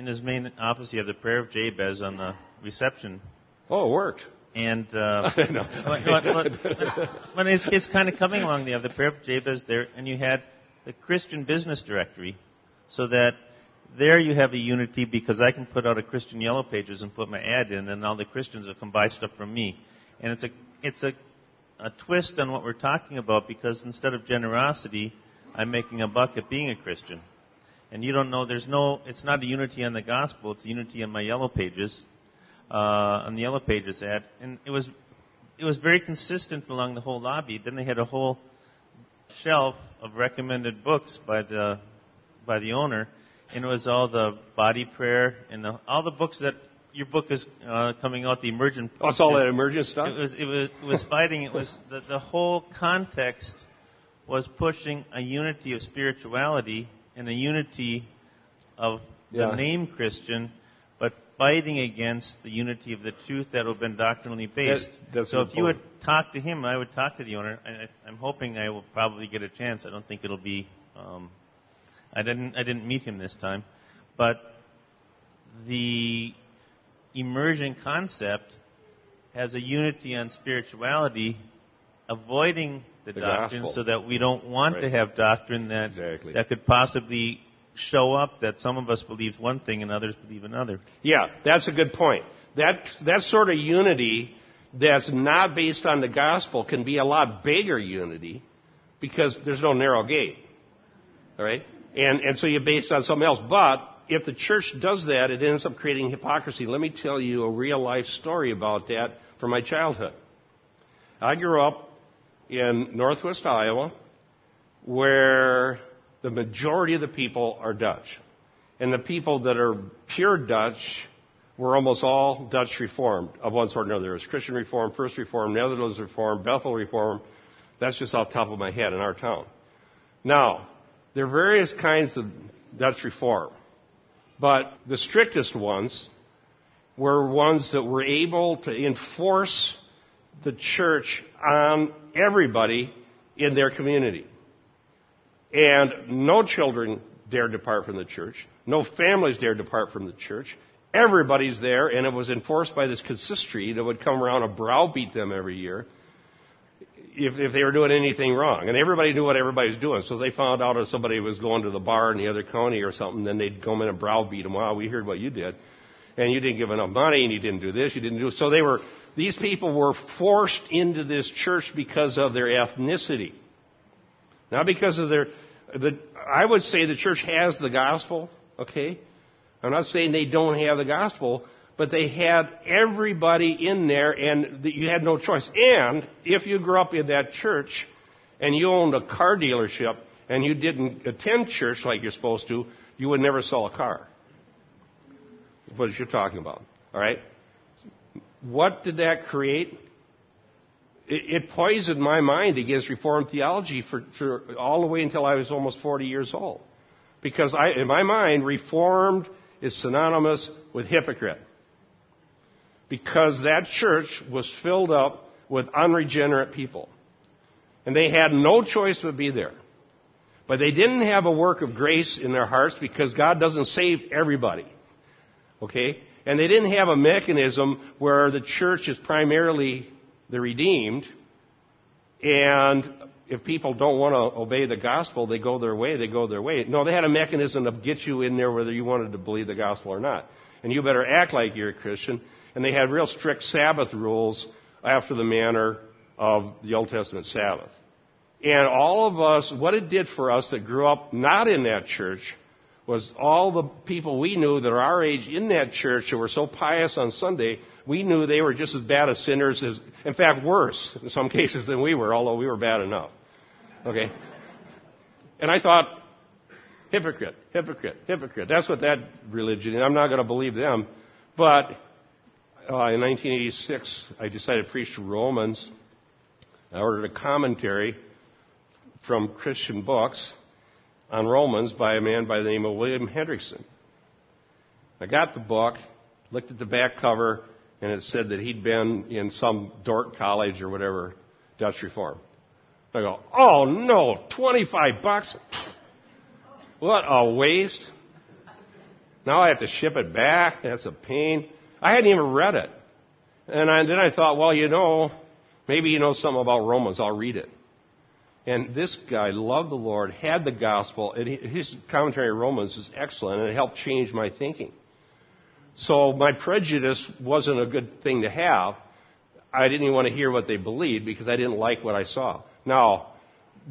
in his main office, you have the prayer of Jabez on the reception.
Oh, it worked.
And uh, when, when, it's, it's kind of coming along, they have the prayer of Jabez there, and you had the Christian business directory, so that there you have a unity because I can put out a Christian yellow pages and put my ad in, and all the Christians will come buy stuff from me. And it's a it's a a twist on what we're talking about because instead of generosity, I'm making a buck at being a Christian. And you don't know, there's no, it's not a unity on the gospel, it's a unity on my yellow pages uh, on the Yellow Pages ad, and it was it was very consistent along the whole lobby. Then they had a whole shelf of recommended books by the by the owner, and it was all the body prayer and the, all the books that your book is uh, coming out. The emergent.
Oh, it's all that emergent stuff.
It was it was it was fighting. It was the, the whole context was pushing a unity of spirituality and a unity of the yeah. name Christian but fighting against the unity of the truth that have been doctrinally based. That, so if you would talk to him, I would talk to the owner. I, I'm hoping I will probably get a chance. I don't think it'll be. Um, I didn't. I didn't meet him this time, but the emerging concept has a unity on spirituality, avoiding the, the doctrine, gospel. so that we don't want right. to have doctrine that
exactly.
that could possibly show up that some of us believe one thing and others believe another.
Yeah, that's a good point. That, that sort of unity that's not based on the gospel can be a lot bigger unity because there's no narrow gate. All right? And, and so you base it on something else. But if the church does that, it ends up creating hypocrisy. Let me tell you a real life story about that from my childhood. I grew up in northwest Iowa where the majority of the people are Dutch. And the people that are pure Dutch were almost all Dutch Reformed of one sort or another. There was Christian Reform, First Reform, Netherlands Reform, Bethel Reform. That's just off the top of my head in our town. Now, there are various kinds of Dutch Reform. But the strictest ones were ones that were able to enforce the church on everybody in their community. And no children dared depart from the church. No families dared depart from the church. Everybody's there, and it was enforced by this consistory that would come around and browbeat them every year if, if they were doing anything wrong. And everybody knew what everybody was doing. So they found out if somebody was going to the bar in the other county or something, then they'd come in and browbeat them. Wow, we heard what you did. And you didn't give enough money, and you didn't do this, you didn't do So they were, these people were forced into this church because of their ethnicity. Not because of their, the, I would say the church has the gospel, okay? I'm not saying they don't have the gospel, but they had everybody in there and you had no choice. And if you grew up in that church and you owned a car dealership and you didn't attend church like you're supposed to, you would never sell a car. What you're talking about. All right? What did that create? It, it poisoned my mind against Reformed theology for, for all the way until I was almost 40 years old. Because I, in my mind, Reformed is synonymous with hypocrite because that church was filled up with unregenerate people. And they had no choice but be there. But they didn't have a work of grace in their hearts because God doesn't save everybody. Okay? And they didn't have a mechanism where the church is primarily the redeemed. And if people don't want to obey the gospel, they go their way, they go their way. No, they had a mechanism to get you in there whether you wanted to believe the gospel or not. And you better act like you're a Christian and they had real strict Sabbath rules after the manner of the Old Testament Sabbath. And all of us, what it did for us that grew up not in that church was all the people we knew that are our age in that church who were so pious on Sunday, we knew they were just as bad as sinners as, in fact, worse in some cases than we were, although we were bad enough. Okay? And I thought, hypocrite, hypocrite, hypocrite. That's what that religion is. I'm not going to believe them. But uh, in 1986, I decided to preach to Romans. I ordered a commentary from Christian books on Romans by a man by the name of William Hendriksen. I got the book, looked at the back cover, and it said that he'd been in some Dordt college or whatever, Dutch Reform. I go, oh no, 25 bucks? What a waste. Now I have to ship it back. That's a pain. I hadn't even read it. And I, then I thought, well, you know, maybe you know something about Romans. I'll read it. And this guy loved the Lord, had the gospel, and his commentary on Romans is excellent, and it helped change my thinking. So my prejudice wasn't a good thing to have. I didn't even want to hear what they believed because I didn't like what I saw. Now,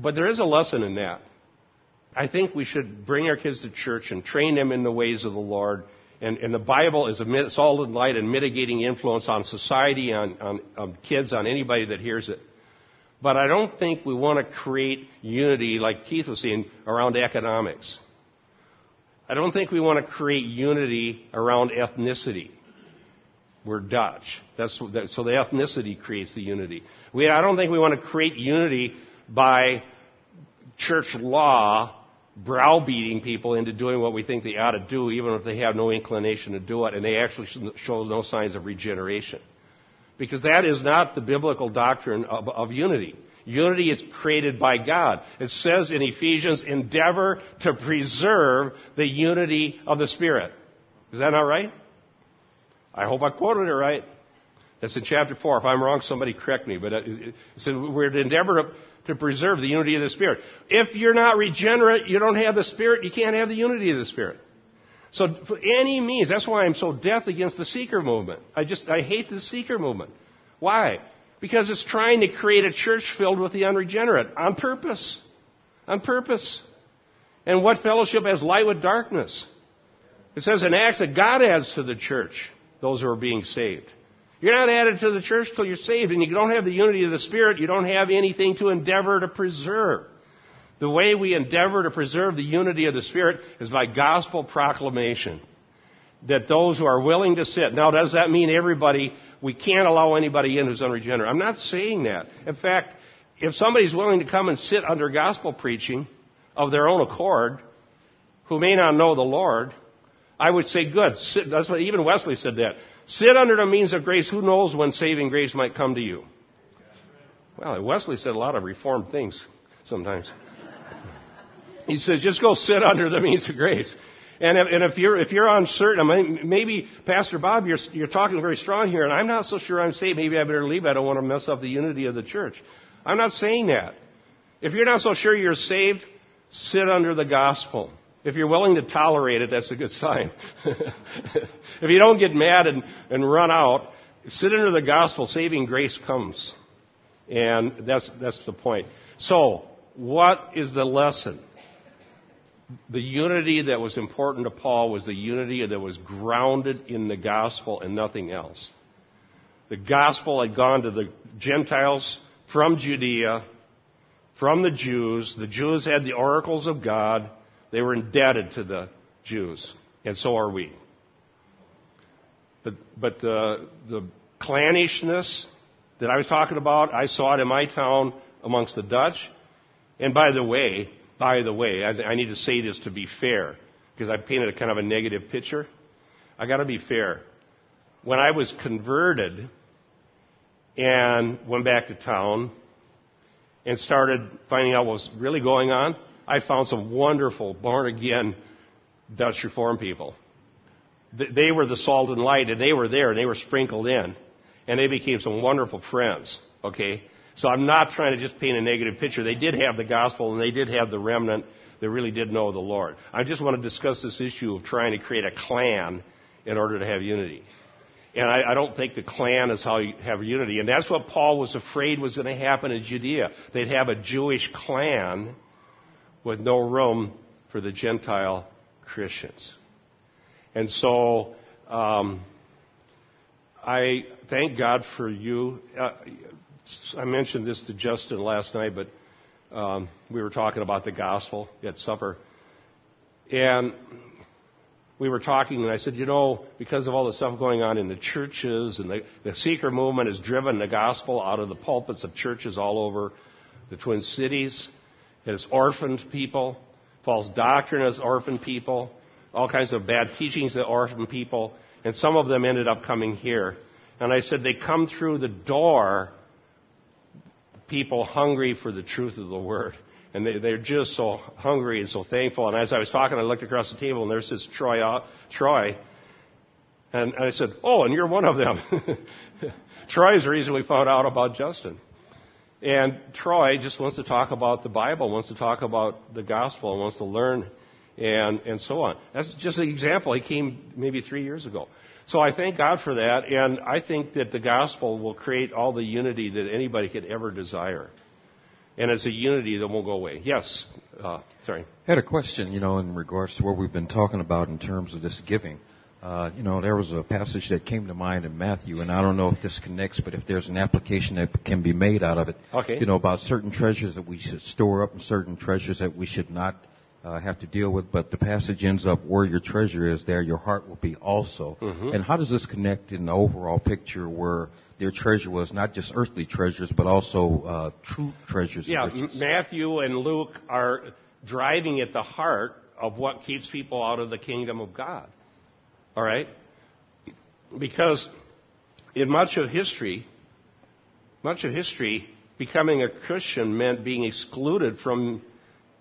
but there is a lesson in that. I think we should bring our kids to church and train them in the ways of the Lord and, and the Bible is a solid light and mitigating influence on society, on, on, on kids, on anybody that hears it. But I don't think we want to create unity, like Keith was saying, around economics. I don't think we want to create unity around ethnicity. We're Dutch. That's, so the ethnicity creates the unity. We, I don't think we want to create unity by church law browbeating people into doing what we think they ought to do, even if they have no inclination to do it, and they actually show no signs of regeneration. Because that is not the biblical doctrine of, of unity. Unity is created by God. It says in Ephesians, endeavor to preserve the unity of the Spirit. Is that not right? I hope I quoted it right. That's in chapter 4. If I'm wrong, somebody correct me. But uh, it says we're to endeavor to to preserve the unity of the Spirit. If you're not regenerate, you don't have the Spirit, you can't have the unity of the Spirit. So for any means, that's why I'm so death against the seeker movement. I just, I hate the seeker movement. Why? Because it's trying to create a church filled with the unregenerate on purpose. On purpose. And what fellowship has light with darkness? It says in Acts that God adds to the church those who are being saved. You're not added to the church till you're saved, and you don't have the unity of the Spirit. You don't have anything to endeavor to preserve. The way we endeavor to preserve the unity of the Spirit is by gospel proclamation. That those who are willing to sit. Now, does that mean everybody, we can't allow anybody in who's unregenerate? I'm not saying that. In fact, if somebody's willing to come and sit under gospel preaching of their own accord, who may not know the Lord, I would say good. Sit, that's what even Wesley said that. Sit under the means of grace. Who knows when saving grace might come to you? Well, Wesley said a lot of reformed things sometimes. He said, just go sit under the means of grace. And if, and if you're if you're uncertain, maybe Pastor Bob, you're you're talking very strong here, and I'm not so sure I'm saved. Maybe I better leave. I don't want to mess up the unity of the church. I'm not saying that. If you're not so sure you're saved, sit under the gospel. If you're willing to tolerate it, that's a good sign. if you don't get mad and, and run out, sit under the gospel, saving grace comes. And that's, that's the point. So, what is the lesson? The unity that was important to Paul was the unity that was grounded in the gospel and nothing else. The gospel had gone to the Gentiles from Judea, from the Jews. The Jews had the oracles of God. They were indebted to the Jews, and so are we. But, but the, the clannishness that I was talking about, I saw it in my town amongst the Dutch. And by the way, by the way, I, need to say this to be fair, because I painted a kind of a negative picture. I got to be fair. When I was converted and went back to town and started finding out what was really going on, I found some wonderful born again Dutch Reformed people. They were the salt and light, and they were there, and they were sprinkled in, and they became some wonderful friends. Okay, so I'm not trying to just paint a negative picture. They did have the gospel, and they did have the remnant that really did know the Lord. I just want to discuss this issue of trying to create a clan in order to have unity. And I, I, don't think the clan is how you have unity. And that's what Paul was afraid was going to happen in Judea. They'd have a Jewish clan with no room for the Gentile Christians. And so, um, I thank God for you. Uh, I mentioned this to Justin last night, but um, we were talking about the gospel at supper. And we were talking, and I said, you know, because of all the stuff going on in the churches, and the, the seeker movement has driven the gospel out of the pulpits of churches all over the Twin Cities. It has orphaned people. False doctrine has orphaned people. All kinds of bad teachings that orphan people. And some of them ended up coming here. And I said they come through the door, people hungry for the truth of the word. And they, they're just so hungry and so thankful. And as I was talking, I looked across the table and there's this Troy, uh, Troy. And, I said, Oh, and you're one of them. Troy's we found out about Justin. And Troy just wants to talk about the Bible, wants to talk about the gospel, wants to learn, and, and so on. That's just an example. He came maybe three years ago. So I thank God for that, and I think that the gospel will create all the unity that anybody could ever desire. And it's a unity that won't go away. Yes, uh, sorry.
I had a question, you know, in regards to what we've been talking about in terms of this giving. Uh, you know, there was a passage that came to mind in Matthew, and I don't know if this connects, but if there's an application that can be made out of it,
okay.
you know, about certain treasures that we should store up and certain treasures that we should not uh, have to deal with. But the passage ends up where your treasure is, there your heart will be also.
Mm-hmm.
And how does this connect in the overall picture where their treasure was not just earthly treasures, but also uh, true treasures?
Yeah, Matthew and Luke are driving at the heart of what keeps people out of the kingdom of God. All right? Because in much of history, much of history, becoming a Christian meant being excluded from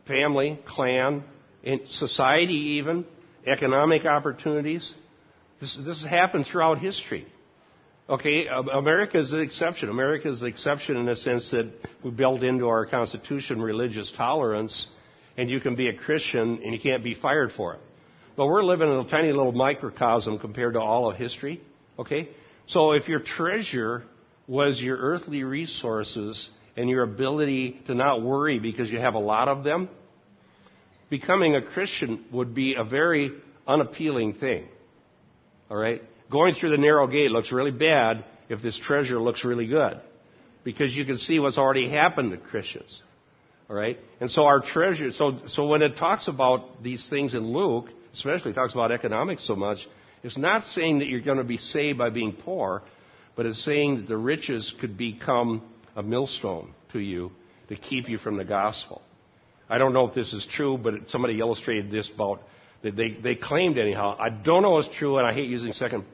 family, clan, in society even, economic opportunities. This, this has happened throughout history. Okay, America is the exception. America is the exception in the sense that we built into our Constitution religious tolerance, and you can be a Christian and you can't be fired for it. But we're living in a tiny little microcosm compared to all of history. Okay? So if your treasure was your earthly resources and your ability to not worry because you have a lot of them, becoming a Christian would be a very unappealing thing. All right? Going through the narrow gate looks really bad if this treasure looks really good. Because you can see what's already happened to Christians. All right? And so our treasure, so, so when it talks about these things in Luke, especially talks about economics so much, it's not saying that you're going to be saved by being poor, but it's saying that the riches could become a millstone to you to keep you from the gospel. I don't know if this is true, but somebody illustrated this about that they, they claimed anyhow. I don't know if it's true, and I hate using second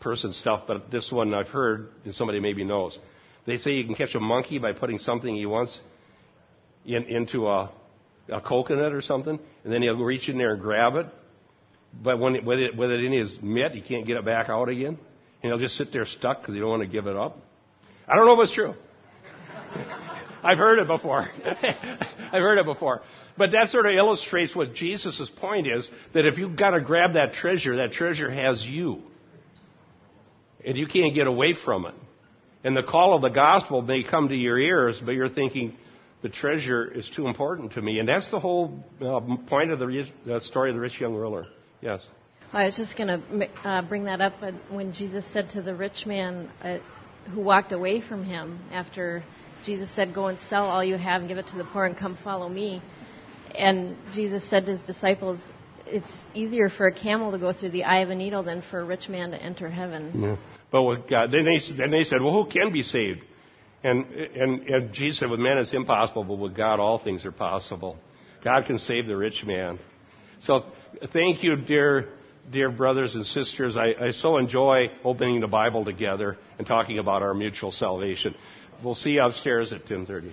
person stuff, but this one I've heard, and somebody maybe knows. They say you can catch a monkey by putting something he wants in, into a, a coconut or something, and then he'll reach in there and grab it. But when it, with, it, with it in his mitt, he can't get it back out again. And he'll just sit there stuck because he don't want to give it up. I don't know if it's true. I've heard it before. I've heard it before. But that sort of illustrates what Jesus' point is that if you've got to grab that treasure, that treasure has you. And you can't get away from it. And the call of the gospel may come to your ears, but you're thinking, the treasure is too important to me. And that's the whole uh, point of the uh, story of the rich young ruler. Yes.
I was just going to uh, bring that up when Jesus said to the rich man uh, who walked away from him after Jesus said, Go and sell all you have and give it to the poor and come follow me. And Jesus said to his disciples, It's easier for a camel to go through the eye of a needle than for a rich man to enter heaven.
Yeah. But with God, then they, then they said, Well, who can be saved? And, and, and Jesus said, With man it's impossible, but with God all things are possible. God can save the rich man. So thank you, dear dear brothers and sisters. I, I so enjoy opening the Bible together and talking about our mutual salvation. We'll see you upstairs at 1030.